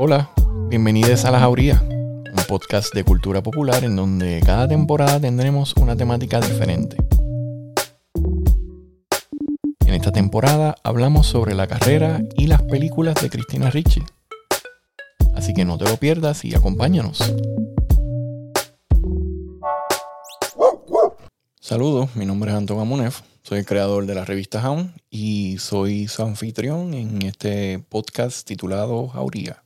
Hola, bienvenidos a La Jauría, un podcast de cultura popular en donde cada temporada tendremos una temática diferente. En esta temporada hablamos sobre la carrera y las películas de Cristina Ricci. Así que no te lo pierdas y acompáñanos. Saludos, mi nombre es Anton Amunef, soy el creador de la revista Hound y soy su anfitrión en este podcast titulado Jauría.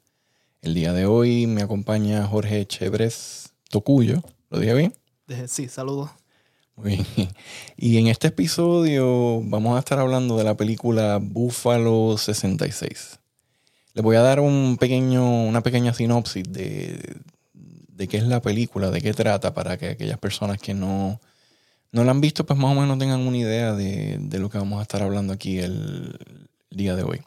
El día de hoy me acompaña Jorge Chebres Tocuyo. ¿Lo dije bien? Sí, saludos. Muy bien. Y en este episodio vamos a estar hablando de la película Búfalo 66. Les voy a dar un pequeño, una pequeña sinopsis de, de qué es la película, de qué trata, para que aquellas personas que no, no la han visto, pues más o menos tengan una idea de, de lo que vamos a estar hablando aquí el, día de hoy.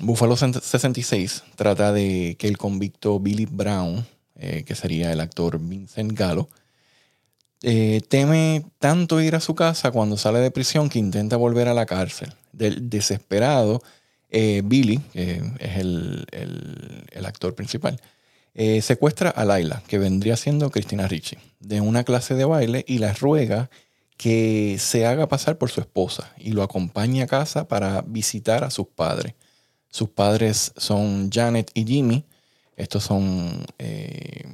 Buffalo 66 trata de que el convicto Billy Brown, eh, que sería el actor Vincent Gallo, eh, teme tanto ir a su casa cuando sale de prisión que intenta volver a la cárcel. Del desesperado, eh, Billy, que es el, actor principal, secuestra a Laila, que vendría siendo Cristina Ricci, de una clase de baile y la ruega que se haga pasar por su esposa y lo acompañe a casa para visitar a sus padres. Sus padres son Janet y Jimmy. Estos son, eh,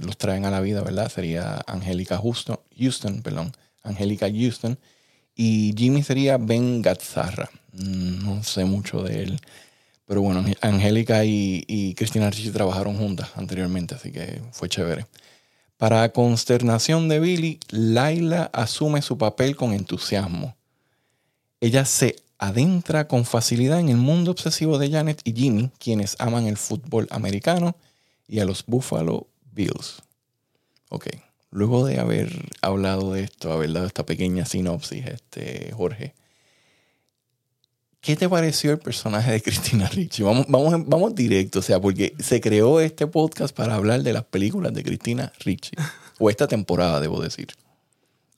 los traen a la vida, ¿verdad? Sería Angélica Houston, Houston, Angélica Houston. Y Jimmy sería Ben Gazzarra. Mm, no sé mucho de él. Pero bueno, Angélica y, y Cristina Ricci trabajaron juntas anteriormente, así que fue chévere. Para consternación de Billy, Laila asume su papel con entusiasmo. Ella se adentra con facilidad en el mundo obsesivo de Janet y Jimmy, quienes aman el fútbol americano y a los Buffalo Bills. Ok, luego de haber hablado de esto, haber dado esta pequeña sinopsis, este, Jorge, ¿qué te pareció el personaje de Cristina Ricci? Vamos, vamos, vamos directo, o sea, porque se creó este podcast para hablar de las películas de Cristina Ricci, o esta temporada, debo decir.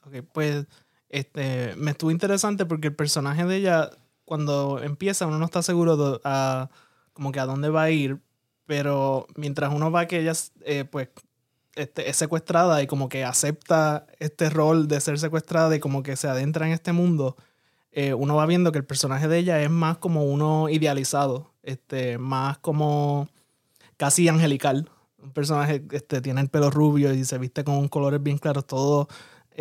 Ok, pues este, me estuvo interesante porque el personaje de ella, cuando empieza, uno no está seguro a, como que a dónde va a ir, pero mientras uno va que ella eh, pues este, es secuestrada y como que acepta este rol de ser secuestrada y como que se adentra en este mundo, eh, uno va viendo que el personaje de ella es más como uno idealizado, este, más como casi angelical. Un personaje este, tiene el pelo rubio y se viste con colores bien claros, todo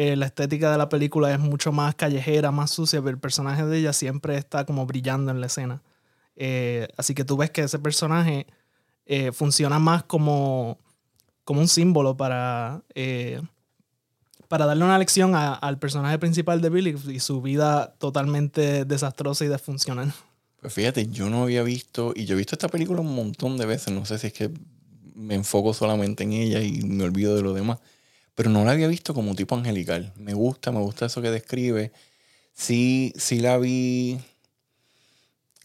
eh, la estética de la película es mucho más callejera, más sucia, pero el personaje de ella siempre está como brillando en la escena. Eh, así que tú ves que ese personaje eh, funciona más como, como un símbolo para, para darle una lección al personaje principal de Billy y su vida totalmente desastrosa y disfuncional. Pues fíjate, yo no había visto, y yo he visto esta película un montón de veces, no sé si es que me enfoco solamente en ella y me olvido de lo demás pero no la había visto como tipo angelical. Me gusta, me gusta eso que describe. Sí, sí la vi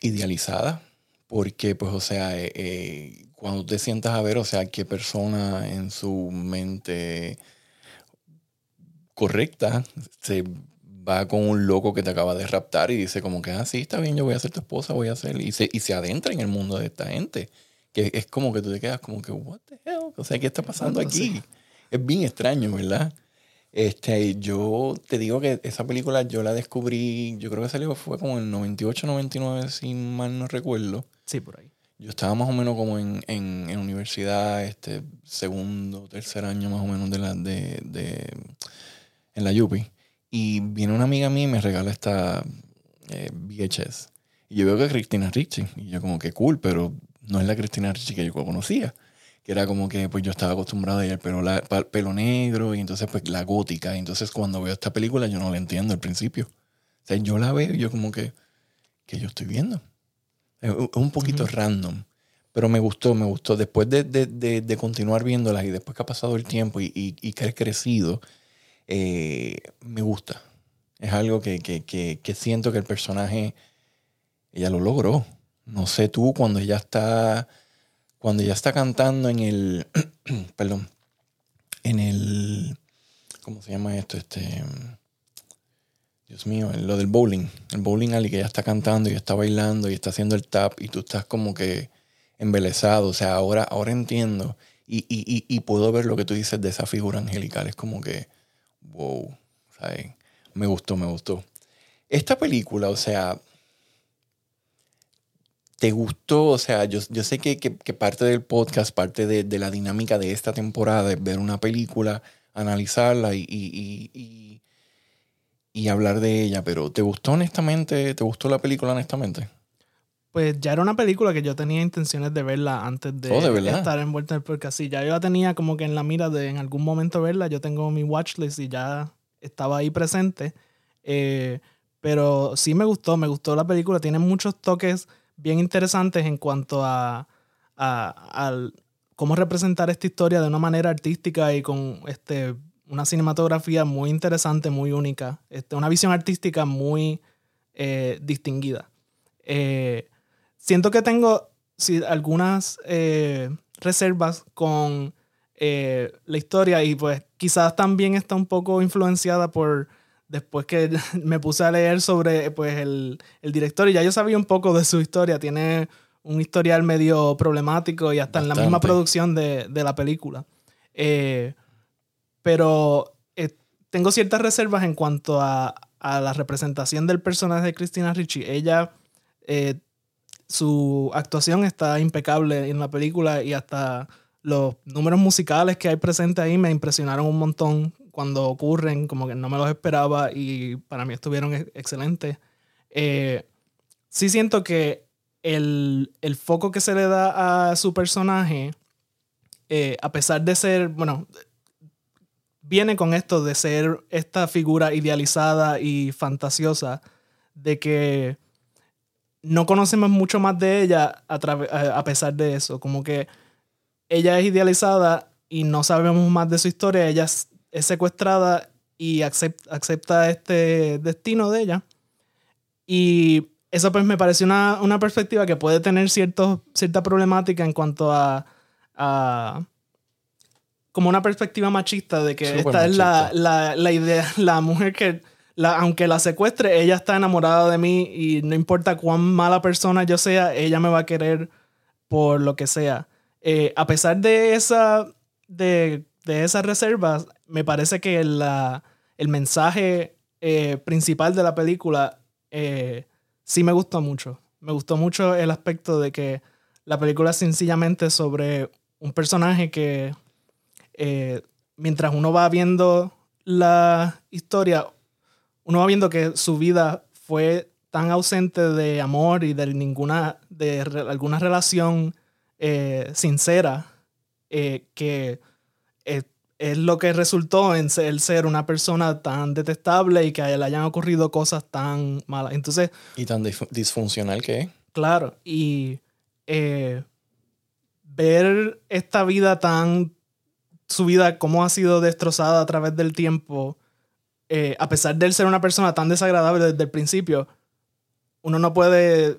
idealizada, porque pues, o sea, eh, eh, cuando te sientas a ver, o sea, qué persona en su mente correcta se va con un loco que te acaba de raptar y dice como que, ah, sí, está bien, yo voy a ser tu esposa, voy a ser, y se, y se adentra en el mundo de esta gente, que es como que tú te quedas como que, what the hell, o sea, ¿qué está pasando aquí? es bien extraño, ¿verdad? Este, yo te digo que esa película yo la descubrí, yo creo que salió fue como en 98, 99, si mal no recuerdo. Sí, por ahí. Yo estaba más o menos como en, en, universidad, este, segundo, tercer año más o menos de la, de, de en la Yupi. Y viene una amiga mía y me regala esta eh, VHS. Y yo veo que es Cristina Ricci. Y yo como que cool, pero no es la Cristina Ricci que yo conocía que era como que pues yo estaba acostumbrado a ir pelo, la, pelo negro y entonces pues la gótica. Y entonces cuando veo esta película yo no la entiendo al principio. O sea, yo la veo y yo como que, que yo estoy viendo. Es un poquito random. Pero me gustó, me gustó. Después de, de, de, continuar viéndolas y después que ha pasado el tiempo y, y, que he crecido, eh, me gusta. Es algo que, que, que, siento que el personaje, ella lo logró. No sé tú, cuando ella está cuando ella está cantando en el, perdón, en el, ¿cómo se llama esto? Este, Dios mío, lo del bowling, el bowling alley que ella está cantando y está bailando y está haciendo el tap y tú estás como que embelesado, o sea, ahora, ahora entiendo y, y, y, puedo ver lo que tú dices de esa figura angelical, es como que, wow, ¿sabes? me gustó, me gustó. Esta película, o sea, ¿Te gustó? O sea, yo, yo sé que, que, parte del podcast, parte de, de, la dinámica de esta temporada es ver una película, analizarla y, y, y, y, hablar de ella, pero ¿te gustó honestamente? ¿Te gustó la película honestamente? Pues ya era una película que yo tenía intenciones de verla antes de, oh, estar envuelta en el podcast. Sí, ya yo la tenía como que en la mira de en algún momento verla. Yo tengo mi watchlist y ya estaba ahí presente. Eh, pero sí me gustó, me gustó la película. Tiene muchos toques bien interesantes en cuanto a, cómo representar esta historia de una manera artística y con este, una cinematografía muy interesante, muy única, este, una visión artística muy eh, distinguida. Eh, siento que tengo algunas eh, reservas con la historia y pues quizás también está un poco influenciada por después que me puse a leer sobre pues, el, director y ya yo sabía un poco de su historia, tiene un historial medio problemático y hasta en la misma producción de, la película. Eh, pero eh, tengo ciertas reservas en cuanto a, la representación del personaje de Christina Ricci. Ella, eh, su actuación está impecable en la película y hasta los números musicales que hay presentes ahí me impresionaron un montón cuando ocurren, como que no me los esperaba y para mí estuvieron excelentes. Eh, sí siento que el, foco que se le da a su personaje, eh, a pesar de ser, bueno, viene con esto de ser esta figura idealizada y fantasiosa, de que no conocemos mucho más de ella a, a pesar de eso, como que ella es idealizada y no sabemos más de su historia, ella es secuestrada y acepta, este destino de ella. Y eso pues me parece una, perspectiva que puede tener cierta problemática en cuanto a, como una perspectiva machista de que esta es la, idea, la mujer que, la, aunque la secuestre, ella está enamorada de mí y no importa cuán mala persona yo sea, ella me va a querer por lo que sea. Eh, a pesar de esa, de, de esas reservas, me parece que el mensaje eh, principal de la película eh, sí me gustó mucho. Me gustó mucho el aspecto de que la película es sencillamente sobre un personaje que mientras uno va viendo la historia, uno va viendo que su vida fue tan ausente de amor y de ninguna, de alguna relación sincera que es lo que resultó en ser, ser una persona tan detestable y que le hayan ocurrido cosas tan malas. Entonces... Y tan disfuncional que es. Claro, y eh, ver esta vida tan... su vida cómo ha sido destrozada a través del tiempo, eh, a pesar de ser una persona tan desagradable desde el principio, uno no puede...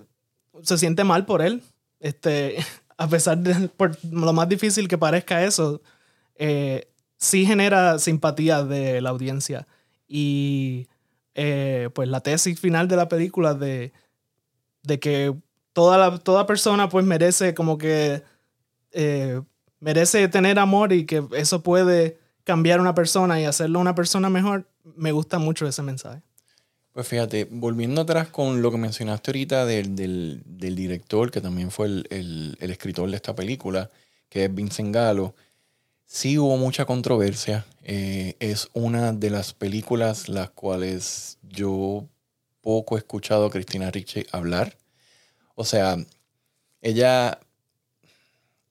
se siente mal por él. Este, a pesar de por lo más difícil que parezca eso, eh, sí genera simpatía de la audiencia. Y eh, pues la tesis final de la película de, de que toda, la, toda persona pues merece como que merece tener amor y que eso puede cambiar a una persona y hacerlo una persona mejor, me gusta mucho ese mensaje. Pues fíjate, volviendo atrás con lo que mencionaste ahorita del, del, del director, que también fue el, el, escritor de esta película, que es Vincent Gallo, Sí hubo mucha controversia. Eh, es una de las películas las cuales yo poco he escuchado a Cristina Ricci hablar. O sea, ella,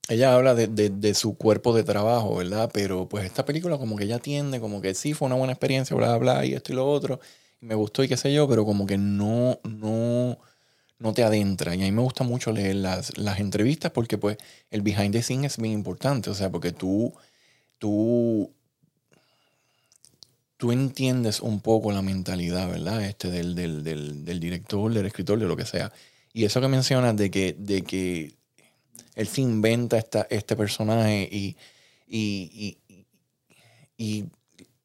ella habla de, su cuerpo de trabajo, ¿verdad? Pero pues esta película como que ella tiende, como que sí fue una buena experiencia, bla, bla, y esto y lo otro. Y me gustó y qué sé yo, pero como que no, no, no te adentra. Y a mí me gusta mucho leer las, las entrevistas porque pues el behind the scenes es bien importante. O sea, porque tú, tú, tú entiendes un poco la mentalidad, ¿verdad? Este del, del, del, director, del escritor, de lo que sea. Y eso que mencionas de que, de que él se inventa esta, este personaje y, y, y, y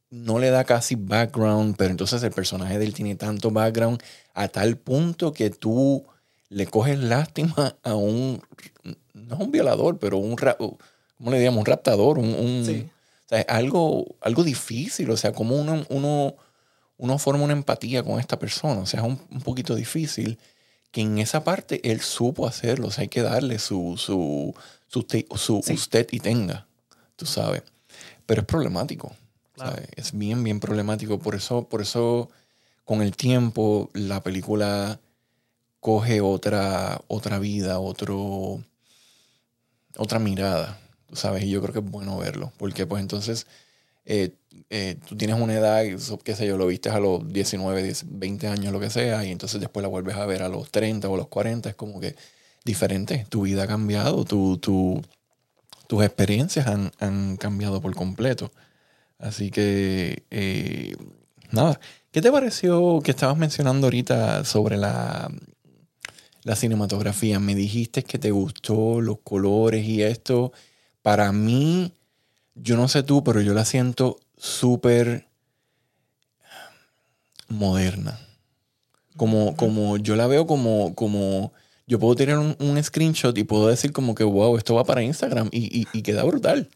no le da casi background, pero entonces el personaje de él tiene tanto background a tal punto que tú le coges lástima a un, no un violador, pero un, ¿cómo le digamos? Un raptador, un, un o sea, algo, algo difícil, o sea, como uno, uno, uno forma una empatía con esta persona, o sea, es un, un, poquito difícil que en esa parte él supo hacerlo, o sea, hay que darle su, su, su, su usted y tenga, tú sabes, pero es problemático. Es bien, bien problemático. Por eso, por eso, con el tiempo, la película coge otra, otra vida, otro, otra mirada. Tú sabes, y yo creo que es bueno verlo. Porque, pues entonces, eh, eh, tú tienes una edad, qué sé yo, lo viste a los 19, 20 años, lo que sea, y entonces después la vuelves a ver a los 30 o a los 40. Es como que diferente. Tu vida ha cambiado, tu, tu, tus experiencias han, han cambiado por completo. Así que, eh, nada, ¿qué te pareció que estabas mencionando ahorita sobre la, la cinematografía? Me dijiste que te gustó los colores y esto. Para mí, yo no sé tú, pero yo la siento súper moderna. Como, como yo la veo como, como yo puedo tener un, screenshot y puedo decir como que, wow, esto va para Instagram y, y queda brutal.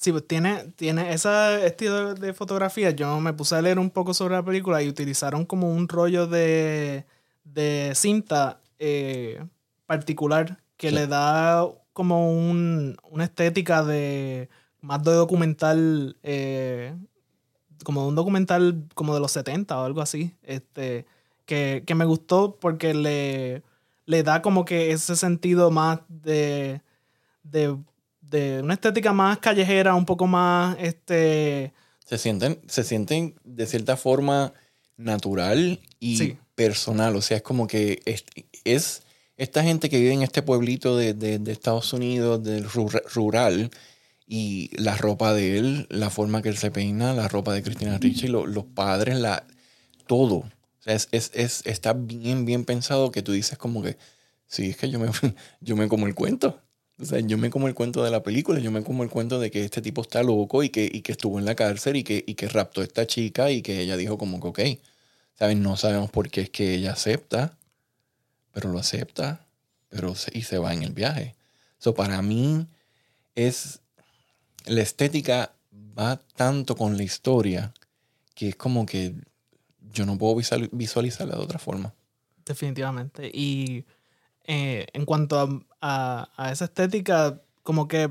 Sí, pues tiene, tiene ese estilo de fotografía. Yo me puse a leer un poco sobre la película y utilizaron como un rollo de, de cinta eh, particular que le da como un, una estética de más de documental, eh, como un documental como de los 70 o algo así, este, que, que me gustó porque le, le da como que ese sentido más de, de de una estética más callejera, un poco más este se sienten se sienten de cierta forma natural y personal, o sea, es como que es, esta gente que vive en este pueblito de, de, Estados Unidos, del rural, y la ropa de él, la forma que él se peina, la ropa de Cristina Ricci, los padres, la, todo. O sea, es, es, es, está bien, bien pensado que tú dices como que, sí, es que yo me, yo me como el cuento. O sea, yo me como el cuento de la película, yo me como el cuento de que este tipo está loco y que, y que estuvo en la cárcel y que, y que raptó a esta chica y que ella dijo como que, ok, ¿saben? No sabemos por qué es que ella acepta, pero lo acepta, pero y se va en el viaje. So, para mí es, la estética va tanto con la historia que es como que yo no puedo visualizarla de otra forma. Definitivamente. Y eh, en cuanto a, esa estética, como que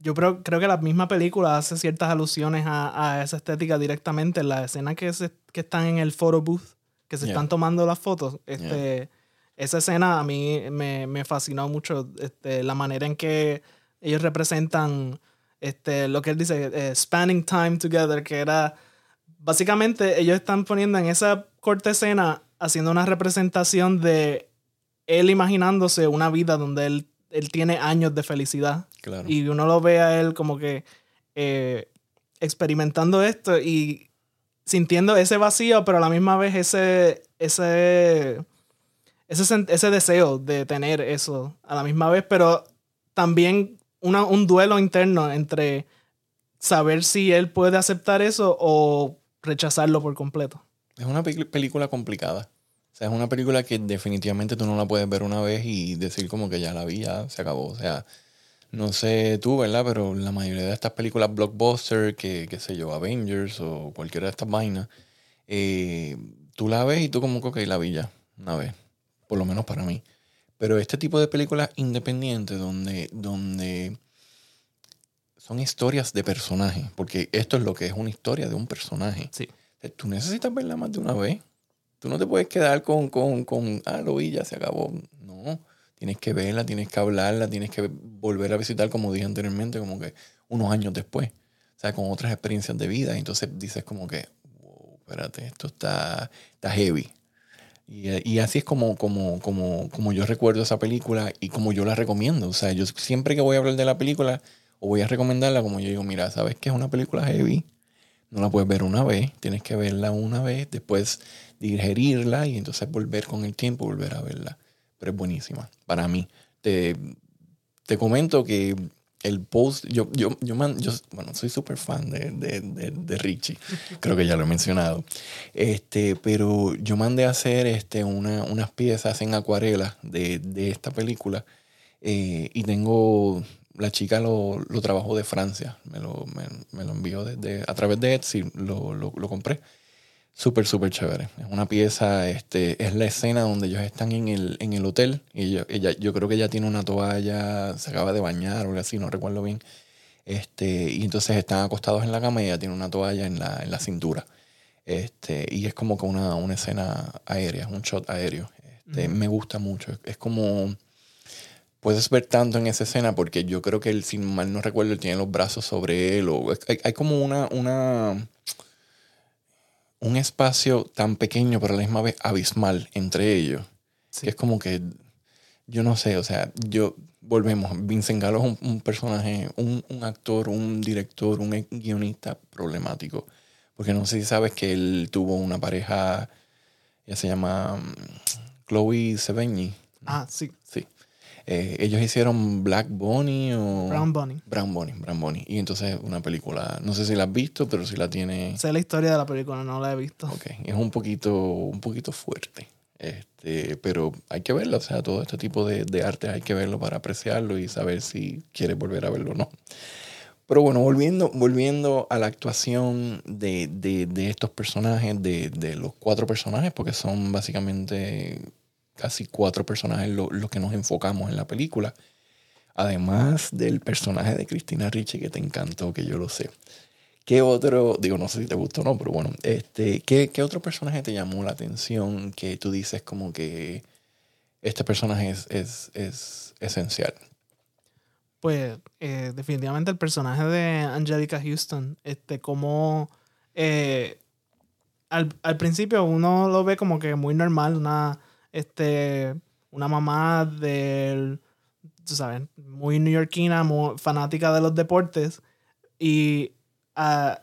yo creo, creo que la misma película hace ciertas alusiones a, esa estética directamente. En la escena que, se, que están en el photo booth, que se están tomando las fotos, este, esa escena a mí me, fascinó mucho. Este, la manera en que ellos representan este, lo que él dice, eh, spanning time together, que era básicamente ellos están poniendo en esa corta escena haciendo una representación de él imaginándose una vida donde él, él tiene años de felicidad. Y uno lo ve a él como que eh, experimentando esto y sintiendo ese vacío, pero a la misma vez ese, ese, ese, ese deseo de tener eso a la misma vez, pero también un duelo interno entre saber si él puede aceptar eso o rechazarlo por completo. Es una película complicada sea, es una película que definitivamente tú no la puedes ver una vez y decir como que ya la vi, ya se acabó. O sea, no sé tú, ¿verdad? Pero la mayoría de estas películas blockbuster, que, qué sé yo, Avengers o cualquiera de estas vainas, eh, tú la ves y tú como que, ok, la vi ya, una vez. Por lo menos para mí. Pero este tipo de películas independientes donde, donde son historias de personajes, porque esto es lo que es una historia de un personaje. Sí. Tú necesitas verla más de una vez. Tú no te puedes quedar con, con, con ah, lo vi, ya se acabó. No, tienes que verla, tienes que hablarla, tienes que volver a visitar, como dije anteriormente, como que unos años después. O sea, con otras experiencias de vida. Entonces dices como que, wow, espérate, esto está, está heavy. Y, y, así es como, como, como, como yo recuerdo esa película y como yo la recomiendo. O sea, yo siempre que voy a hablar de la película o voy a recomendarla, como yo digo, mira, ¿sabes que es una película heavy? No la puedes ver una vez, tienes que verla una vez, después digerirla y entonces volver con el tiempo, volver a verla. Pero es buenísima para mí. Te, te comento que el post, yo, yo, yo, man, yo bueno, soy súper fan de, de, de, Richie, creo que ya lo he mencionado, este, pero yo mandé a hacer este, una, unas piezas en acuarela de, esta película eh, y tengo, la chica lo, lo trabajó de Francia, me lo, me, lo envió a través de Etsy, lo, lo compré. Súper, súper chévere. Es una pieza, este, es la escena donde ellos están en el, en el hotel y ella, ella, yo creo que ella tiene una toalla, se acaba de bañar o algo así, no recuerdo bien. Este, y entonces están acostados en la cama y ella tiene una toalla en la, en la cintura. Este, y es como que una, una escena aérea, un shot aéreo. Este, Me gusta mucho. Es, es, como. Puedes ver tanto en esa escena porque yo creo que él, si mal no recuerdo, él tiene los brazos sobre él. O, hay, hay como una. una un espacio tan pequeño, pero a la misma vez abismal entre ellos. Sí. Que es como que, yo no sé, o sea, yo, volvemos, Vincent Gallo es un, un personaje, un, un, actor, un director, un guionista problemático. Porque no sé si sabes que él tuvo una pareja, ya se llama um, Chloe Sevigny. Ah, sí. Eh, ellos hicieron Black Bunny o... Brown Bunny. Brown Bunny, Brown Bunny. Y entonces una película, no sé si la has visto, pero si la tiene... Sé la historia de la película, no la he visto. Ok, es un poquito, un poquito fuerte. Este, pero hay que verlo, o sea, todo este tipo de, de arte hay que verlo para apreciarlo y saber si quieres volver a verlo o no. Pero bueno, volviendo, volviendo a la actuación de, de, de estos personajes, de, de, los cuatro personajes, porque son básicamente casi cuatro personajes los lo que nos enfocamos en la película. Además del personaje de Cristina Ricci que te encantó, que yo lo sé. ¿Qué otro, digo, no sé si te gustó o no, pero bueno, este, ¿qué, ¿qué, otro personaje te llamó la atención que tú dices como que este personaje es, es, es esencial? Pues eh, definitivamente el personaje de Angelica Houston, este, como eh, al, al principio uno lo ve como que muy normal, una este, una mamá del, tú sabes, muy neoyorquina, muy fanática de los deportes. Y uh,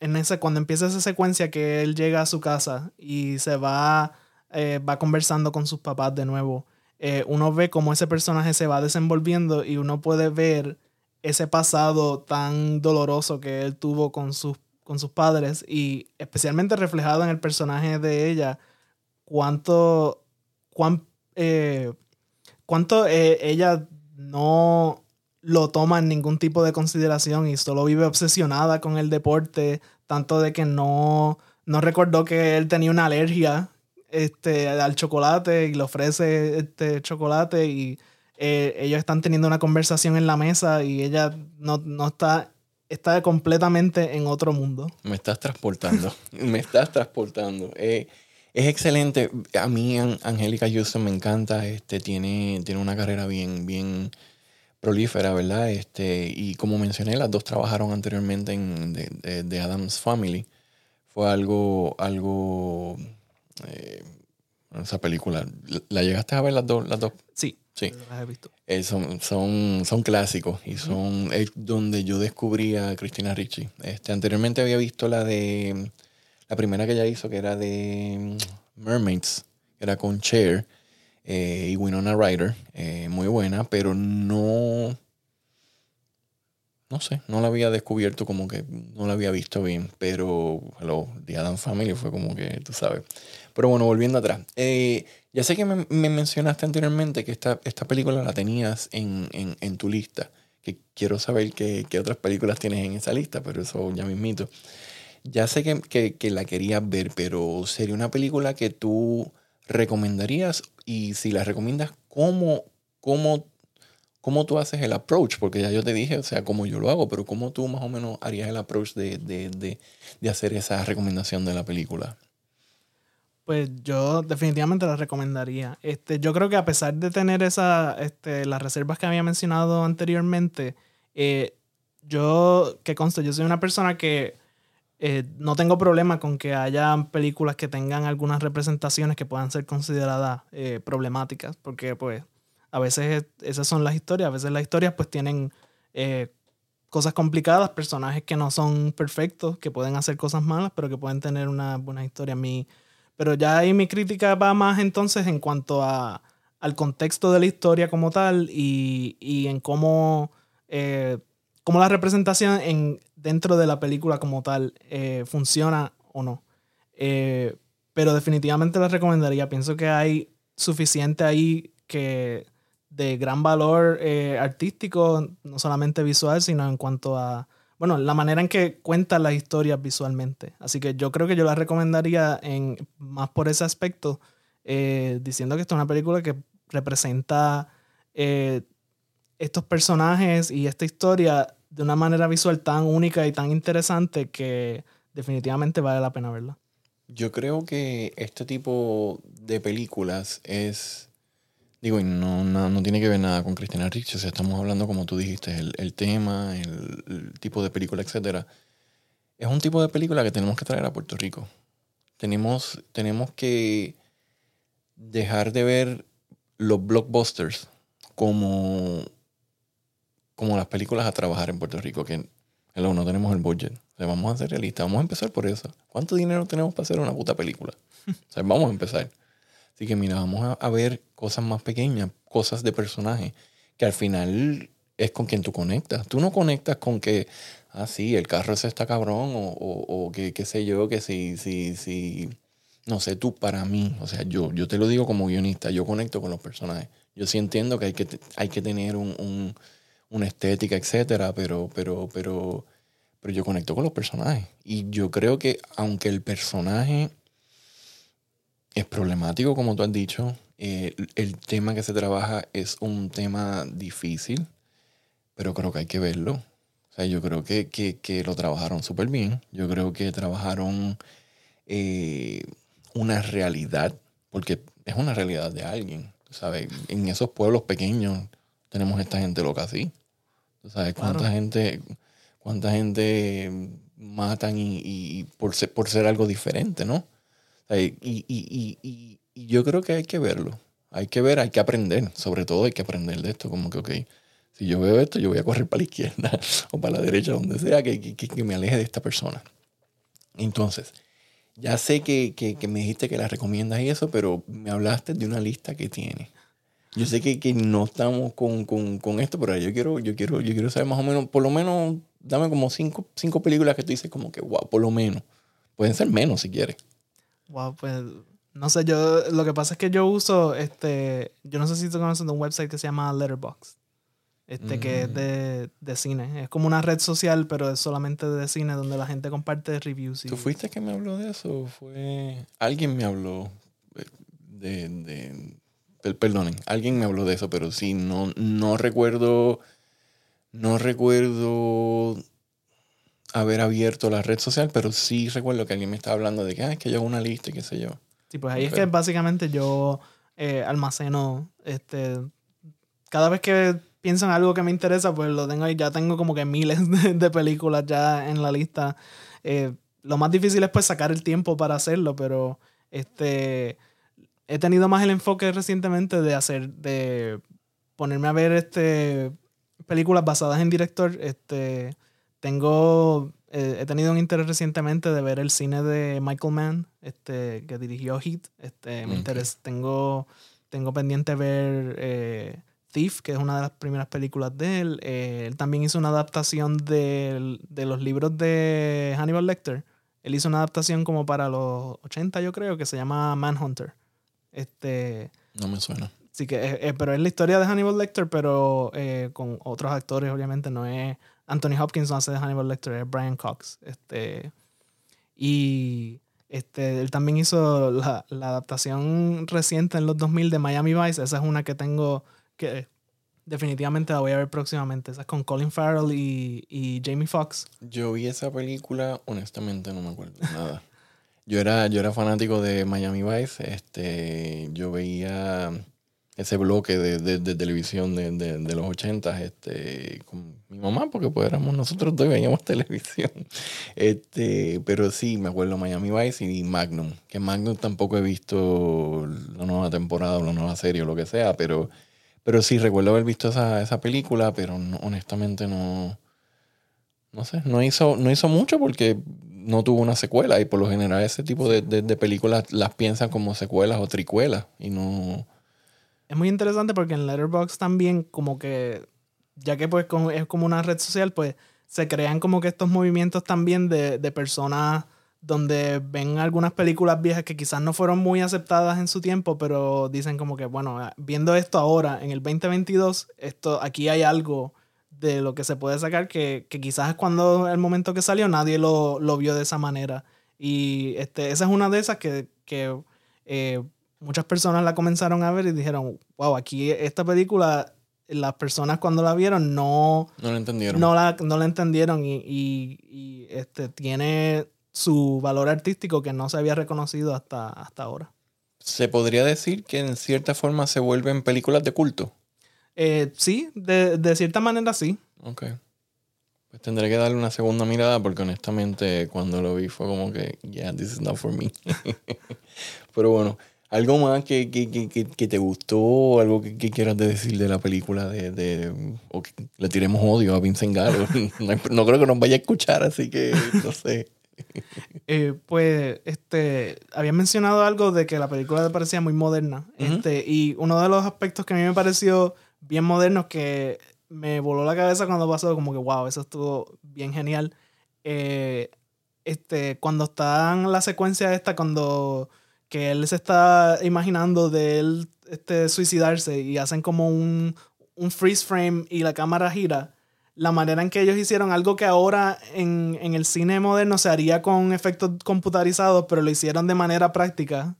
en cuando empieza esa secuencia que él llega a su casa y se va, eh, va conversando con sus papás de nuevo, eh, uno ve cómo ese personaje se va desenvolviendo y uno puede ver ese pasado tan doloroso que él tuvo con sus, con sus padres y especialmente reflejado en el personaje de ella, cuánto cuán, eh, cuánto eh, ella no lo toma en ningún tipo de consideración y solo vive obsesionada con el deporte, tanto de que no, no recordó que él tenía una alergia este, al chocolate y le ofrece este chocolate y eh, ellos están teniendo una conversación en la mesa y ella no, no está está completamente en otro mundo. Me estás transportando, me estás transportando. Eh, es excelente. A mí, Angélica Houston me encanta. Este, tiene, tiene una carrera bien, bien prolífera, ¿verdad? Este, y como mencioné, las dos trabajaron anteriormente en The, The Adams Family. Fue algo, algo. Eh, esa película. ¿La llegaste a ver las dos? Las dos? Sí. Sí. Las he visto. Eh, son, son, son clásicos y son es donde yo descubrí a Cristina Ricci. Este, anteriormente había visto la de la primera que ella hizo, que era de Mermaids, que era con Cher eh, y Winona Ryder, eh, muy buena, pero no, no sé, no la había descubierto como que no la había visto bien, pero hello, The Adam Family fue como que, tú sabes. Pero bueno, volviendo atrás. Eh, ya sé que me, me, mencionaste anteriormente que esta, esta película la tenías en, en, en tu lista, que quiero saber qué, qué otras películas tienes en esa lista, pero eso ya mismito. Ya sé que, que, que, la querías ver, pero sería una película que tú recomendarías y si la recomiendas, ¿cómo, cómo, cómo tú haces el approach? Porque ya yo te dije, o sea, cómo yo lo hago, pero ¿cómo tú más o menos harías el approach de, de, de, de hacer esa recomendación de la película? Pues yo definitivamente la recomendaría. Este, yo creo que a pesar de tener esa, este, las reservas que había mencionado anteriormente, eh, yo, que conste, yo soy una persona que eh, no tengo problema con que haya películas que tengan algunas representaciones que puedan ser consideradas eh, problemáticas, porque pues a veces esas son las historias, a veces las historias pues tienen eh, cosas complicadas, personajes que no son perfectos, que pueden hacer cosas malas, pero que pueden tener una buena historia. Mi, pero ya ahí mi crítica va más entonces en cuanto a, al contexto de la historia como tal y, y en cómo cómo la representación en, dentro de la película como tal eh, funciona o no. Eh, pero definitivamente la recomendaría. Pienso que hay suficiente ahí que de gran valor eh, artístico, no solamente visual, sino en cuanto a, bueno, la manera en que cuenta las historias visualmente. Así que yo creo que yo la recomendaría en, más por ese aspecto, diciendo que esta es una película que representa estos personajes y esta historia de una manera visual tan única y tan interesante que definitivamente vale la pena verla. Yo creo que este tipo de películas es. Digo, y no, no, no tiene que ver nada con Cristina Ricci. O estamos hablando, como tú dijiste, el, el tema, el, tipo de película, etcétera. Es un tipo de película que tenemos que traer a Puerto Rico. Tenemos, tenemos que dejar de ver los blockbusters como, como las películas a trabajar en Puerto Rico, que hello, no tenemos el budget. O sea, vamos a ser realistas, vamos a empezar por eso. ¿Cuánto dinero tenemos para hacer una puta película? O sea, vamos a empezar. Así que mira, vamos a, a ver cosas más pequeñas, cosas de personaje, que al final es con quien tú conectas. Tú no conectas con que, ah, sí, el carro ese está cabrón, o, o, o que qué sé yo, que si, si, si, no sé, tú para mí, o sea, yo, yo te lo digo como guionista, yo conecto con los personajes. Yo sí entiendo que hay que, hay que tener un, un- una estética, etcétera, pero, pero, pero, pero yo conecto con los personajes. Y yo creo que aunque el personaje es problemático, como tú has dicho, eh, el tema que se trabaja es un tema difícil, pero creo que hay que verlo. O sea, yo creo que, que, que lo trabajaron súper bien. Yo creo que trabajaron eh, una realidad, porque es una realidad de alguien. ¿Sabes? En esos pueblos pequeños tenemos esta gente loca así. ¿Tú ¿Sabes cuánta Claro. gente, cuánta gente matan y, por, ser, por ser algo diferente, ¿no? O sea, y, y- y- yo creo que hay que verlo. Hay que ver, hay que aprender. Sobre todo hay que aprender de esto. Como que, ok, si yo veo esto, yo voy a correr para la izquierda o para la derecha, donde sea, que, que- que me aleje de esta persona. Entonces, ya sé que, que- que me dijiste que la recomiendas y eso, pero me hablaste de una lista que tiene. Yo sé que, que no estamos con, con- con esto, pero yo quiero, yo, quiero, yo quiero saber más o menos, por lo menos, dame como cinco, cinco películas que tú dices como que, wow, por lo menos. Pueden ser menos si quieres. Wow, pues no sé, yo lo que pasa es que yo uso este, yo no sé si tú conoces de un website que se llama Letterboxd. Este que es Mm. de, de cine. Es como una red social, pero es solamente de cine donde la gente comparte reviews. y- ¿Tú fuiste que me habló de eso? Fue... Alguien me habló eh, de... de- Perdonen, alguien me habló de eso, pero sí, no, no recuerdo... No recuerdo haber abierto la red social, pero sí recuerdo que alguien me estaba hablando de que, ah, es que yo hago una lista y qué sé yo. Sí, pues ahí es que básicamente yo eh, almaceno, este, cada vez que pienso en algo que me interesa, pues lo tengo ahí, ya tengo como que miles de, de películas ya en la lista. Eh, lo más difícil es pues sacar el tiempo para hacerlo, pero este, he tenido más el enfoque recientemente de hacer, de ponerme a ver este, películas basadas en director, este, tengo, eh, he tenido un interés recientemente de ver el cine de Michael Mann, este, que dirigió Heat. Este, me interesa, tengo, tengo pendiente ver eh, Thief, que es una de las primeras películas de él. Eh, él también hizo una adaptación del- de, los libros de Hannibal Lecter. Él hizo una adaptación como para los 80, yo creo, que se llama Manhunter. Este, No me suena. Sí, que eh, eh, pero es la historia de Hannibal Lecter, pero eh, con otros actores, obviamente. No es Anthony Hopkins, no hace de Hannibal Lecter, es Brian Cox. Este, y este, él también hizo la, la adaptación reciente en los 2000 de Miami Vice. Esa es una que tengo que definitivamente la voy a ver próximamente. Esa es con Colin Farrell y, y Jamie Foxx. Yo vi esa película, honestamente no me acuerdo nada. Yo era, yo era fanático de Miami Vice. Este, yo veía ese bloque de, de- televisión de, de- los ochentas este, con mi mamá, porque pues éramos nosotros dos veíamos televisión. Este, pero sí, me acuerdo Miami Vice y Magnum. Que Magnum tampoco he visto la nueva temporada la nueva serie o lo que sea, pero, pero sí recuerdo haber visto esa, esa película, pero honestamente no no sé, no hizo, no hizo mucho porque no tuvo una secuela y por lo general ese tipo de, de- películas las piensan como secuelas o tricuelas y no... Es muy interesante porque en Letterboxd también como que ya que pues es como una red social, pues se crean como que estos movimientos también de, de personas donde ven algunas películas viejas que quizás no fueron muy aceptadas en su tiempo, pero dicen como que, bueno, viendo esto ahora, en el 2022, esto, aquí hay algo de lo que se puede sacar que, que quizás cuando el momento que salió nadie lo, lo vio de esa manera. Y este, esa es una de esas que, que eh, muchas personas la comenzaron a ver y dijeron, wow, aquí esta película, las personas cuando la vieron no, No lo entendieron. no la, no la entendieron y, y- y, este, tiene su valor artístico que no se había reconocido hasta, hasta ahora. Se podría decir que en cierta forma se vuelven películas de culto. Eh, sí, de, de cierta manera sí. Ok. Pues tendré que darle una segunda mirada porque honestamente cuando lo vi fue como que, yeah, this is not for me. Pero bueno, algo más que, que, que, que- te gustó, algo que, quieras decir de la película de, de o que le tiremos odio a Vincent Gallo. no, no creo que nos vaya a escuchar, así que no sé. Eh, pues, este, había mencionado algo de que la película parecía muy moderna. Ujú. este, y uno de los aspectos que a mí me pareció bien moderno, que me voló la cabeza cuando pasó, como que, wow, eso estuvo bien genial. Eh, este, cuando está en la secuencia esta, cuando que él se está imaginando de él este, suicidarse y hacen como un, un freeze frame y la cámara gira la manera en que ellos hicieron algo que ahora en, en el cine moderno se haría con efectos computarizados, pero lo hicieron de manera práctica,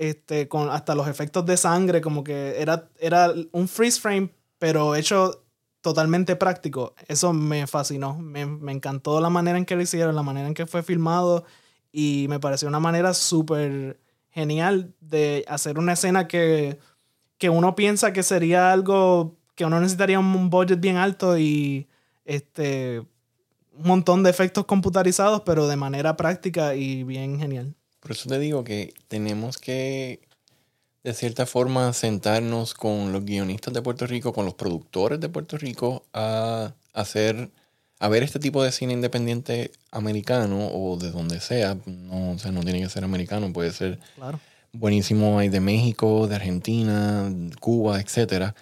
este, con hasta los efectos de sangre, como que era, era un freeze frame, pero hecho totalmente práctico. Eso me fascinó, me, me encantó la manera en que lo hicieron, la manera en que fue filmado y me pareció una manera súper genial de hacer una escena que, que uno piensa que sería algo que uno necesitaría un budget bien alto y este un montón de efectos computarizados, pero de manera práctica y bien genial. Por eso te digo que tenemos que, de cierta forma, sentarnos con los guionistas de Puerto Rico, con los productores de Puerto Rico, a hacer, a ver este tipo de cine independiente americano o de donde sea. No, o sea, no tiene que ser americano, puede ser Claro. buenísimo. Hay de México, de Argentina, Cuba, etcétera.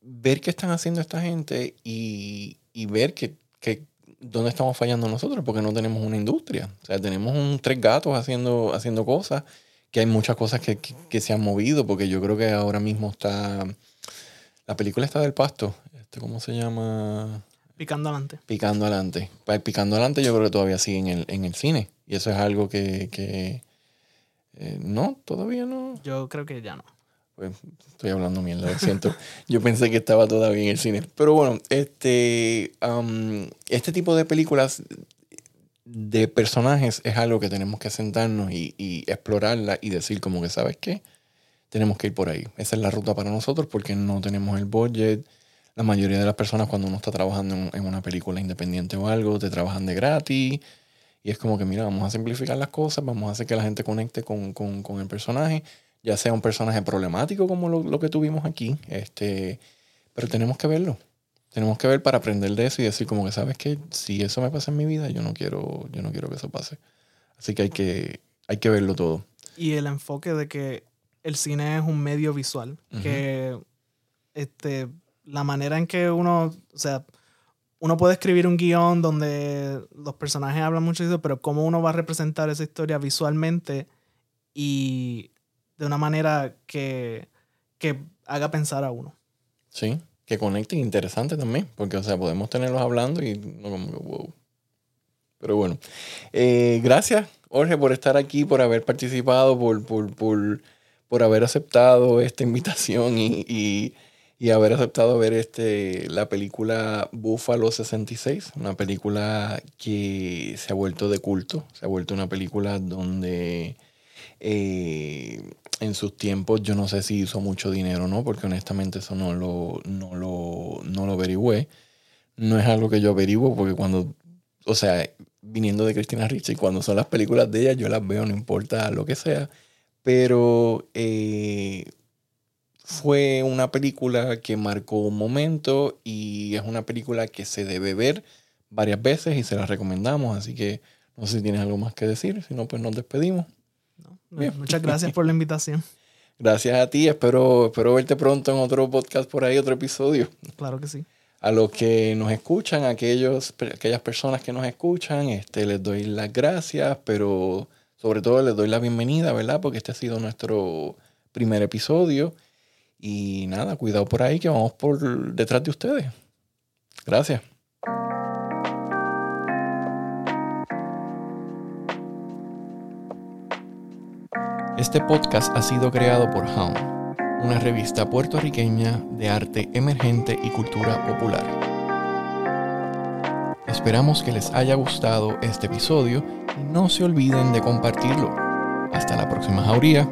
Ver qué están haciendo esta gente y, y ver que, que dónde estamos fallando nosotros, porque no tenemos una industria. O sea, tenemos un tres gatos haciendo, haciendo cosas, que hay muchas cosas que, que, que se han movido, porque yo creo que ahora mismo está... La película está del pasto. Este, ¿Cómo se llama? Picando adelante. Picando adelante. Pa- Picando adelante yo creo que todavía sigue en el, en el cine. Y eso es algo que... que eh, no, todavía no. Yo creo que ya no. Pues estoy hablando mierda, lo siento. Yo pensé que estaba todavía en el cine. Pero bueno, este, am, este tipo de películas de personajes es algo que tenemos que sentarnos y, y explorarla y decir como que, ¿sabes qué? Tenemos que ir por ahí. Esa es la ruta para nosotros porque no tenemos el budget. La mayoría de las personas cuando uno está trabajando en, una película independiente o algo, te trabajan de gratis. Y es como que, mira, vamos a simplificar las cosas, vamos a hacer que la gente conecte con, con, con el personaje ya sea un personaje problemático como lo, lo que tuvimos aquí, este, pero tenemos que verlo. Tenemos que ver para aprender de eso y decir como que sabes que si eso me pasa en mi vida, yo no quiero, yo no quiero que eso pase. Así que hay que, hay que verlo todo. Y el enfoque de que el cine es un medio visual. Ujú. Que este, la manera en que uno, o sea, uno puede escribir un guion donde los personajes hablan mucho de eso, pero cómo uno va a representar esa historia visualmente y de una manera que, que haga pensar a uno. Sí, que conecten interesante también, porque o sea, podemos tenerlos hablando y. Pero bueno, eh, gracias Jorge por estar aquí, por haber participado, por, por, por, por haber aceptado esta invitación y, y, y haber aceptado ver este, la película Búfalo 66, una película que se ha vuelto de culto, se ha vuelto una película donde eh, en sus tiempos yo no sé si hizo mucho dinero o no, porque honestamente eso no lo, no lo, no lo averigüé. No es algo que yo averiguo porque cuando, o sea, viniendo de Cristina Ricci, cuando son las películas de ella, yo las veo, no importa lo que sea. Pero eh, fue una película que marcó un momento y es una película que se debe ver varias veces y se la recomendamos. Así que no sé si tienes algo más que decir, si no, pues nos despedimos. Muchas gracias por la invitación. Gracias a ti, espero, espero verte pronto en otro podcast por ahí, otro episodio. Claro que sí. a los que nos escuchan, a aquellos, aquellas personas que nos escuchan, este, les doy las gracias, pero sobre todo les doy la bienvenida, ¿verdad? Porque este ha sido nuestro primer episodio. Y nada, cuidado por ahí que vamos por detrás de ustedes. Gracias. Este podcast ha sido creado por Hound, una revista puertorriqueña de arte emergente y cultura popular. Esperamos que les haya gustado este episodio y no se olviden de compartirlo. Hasta la próxima jauría.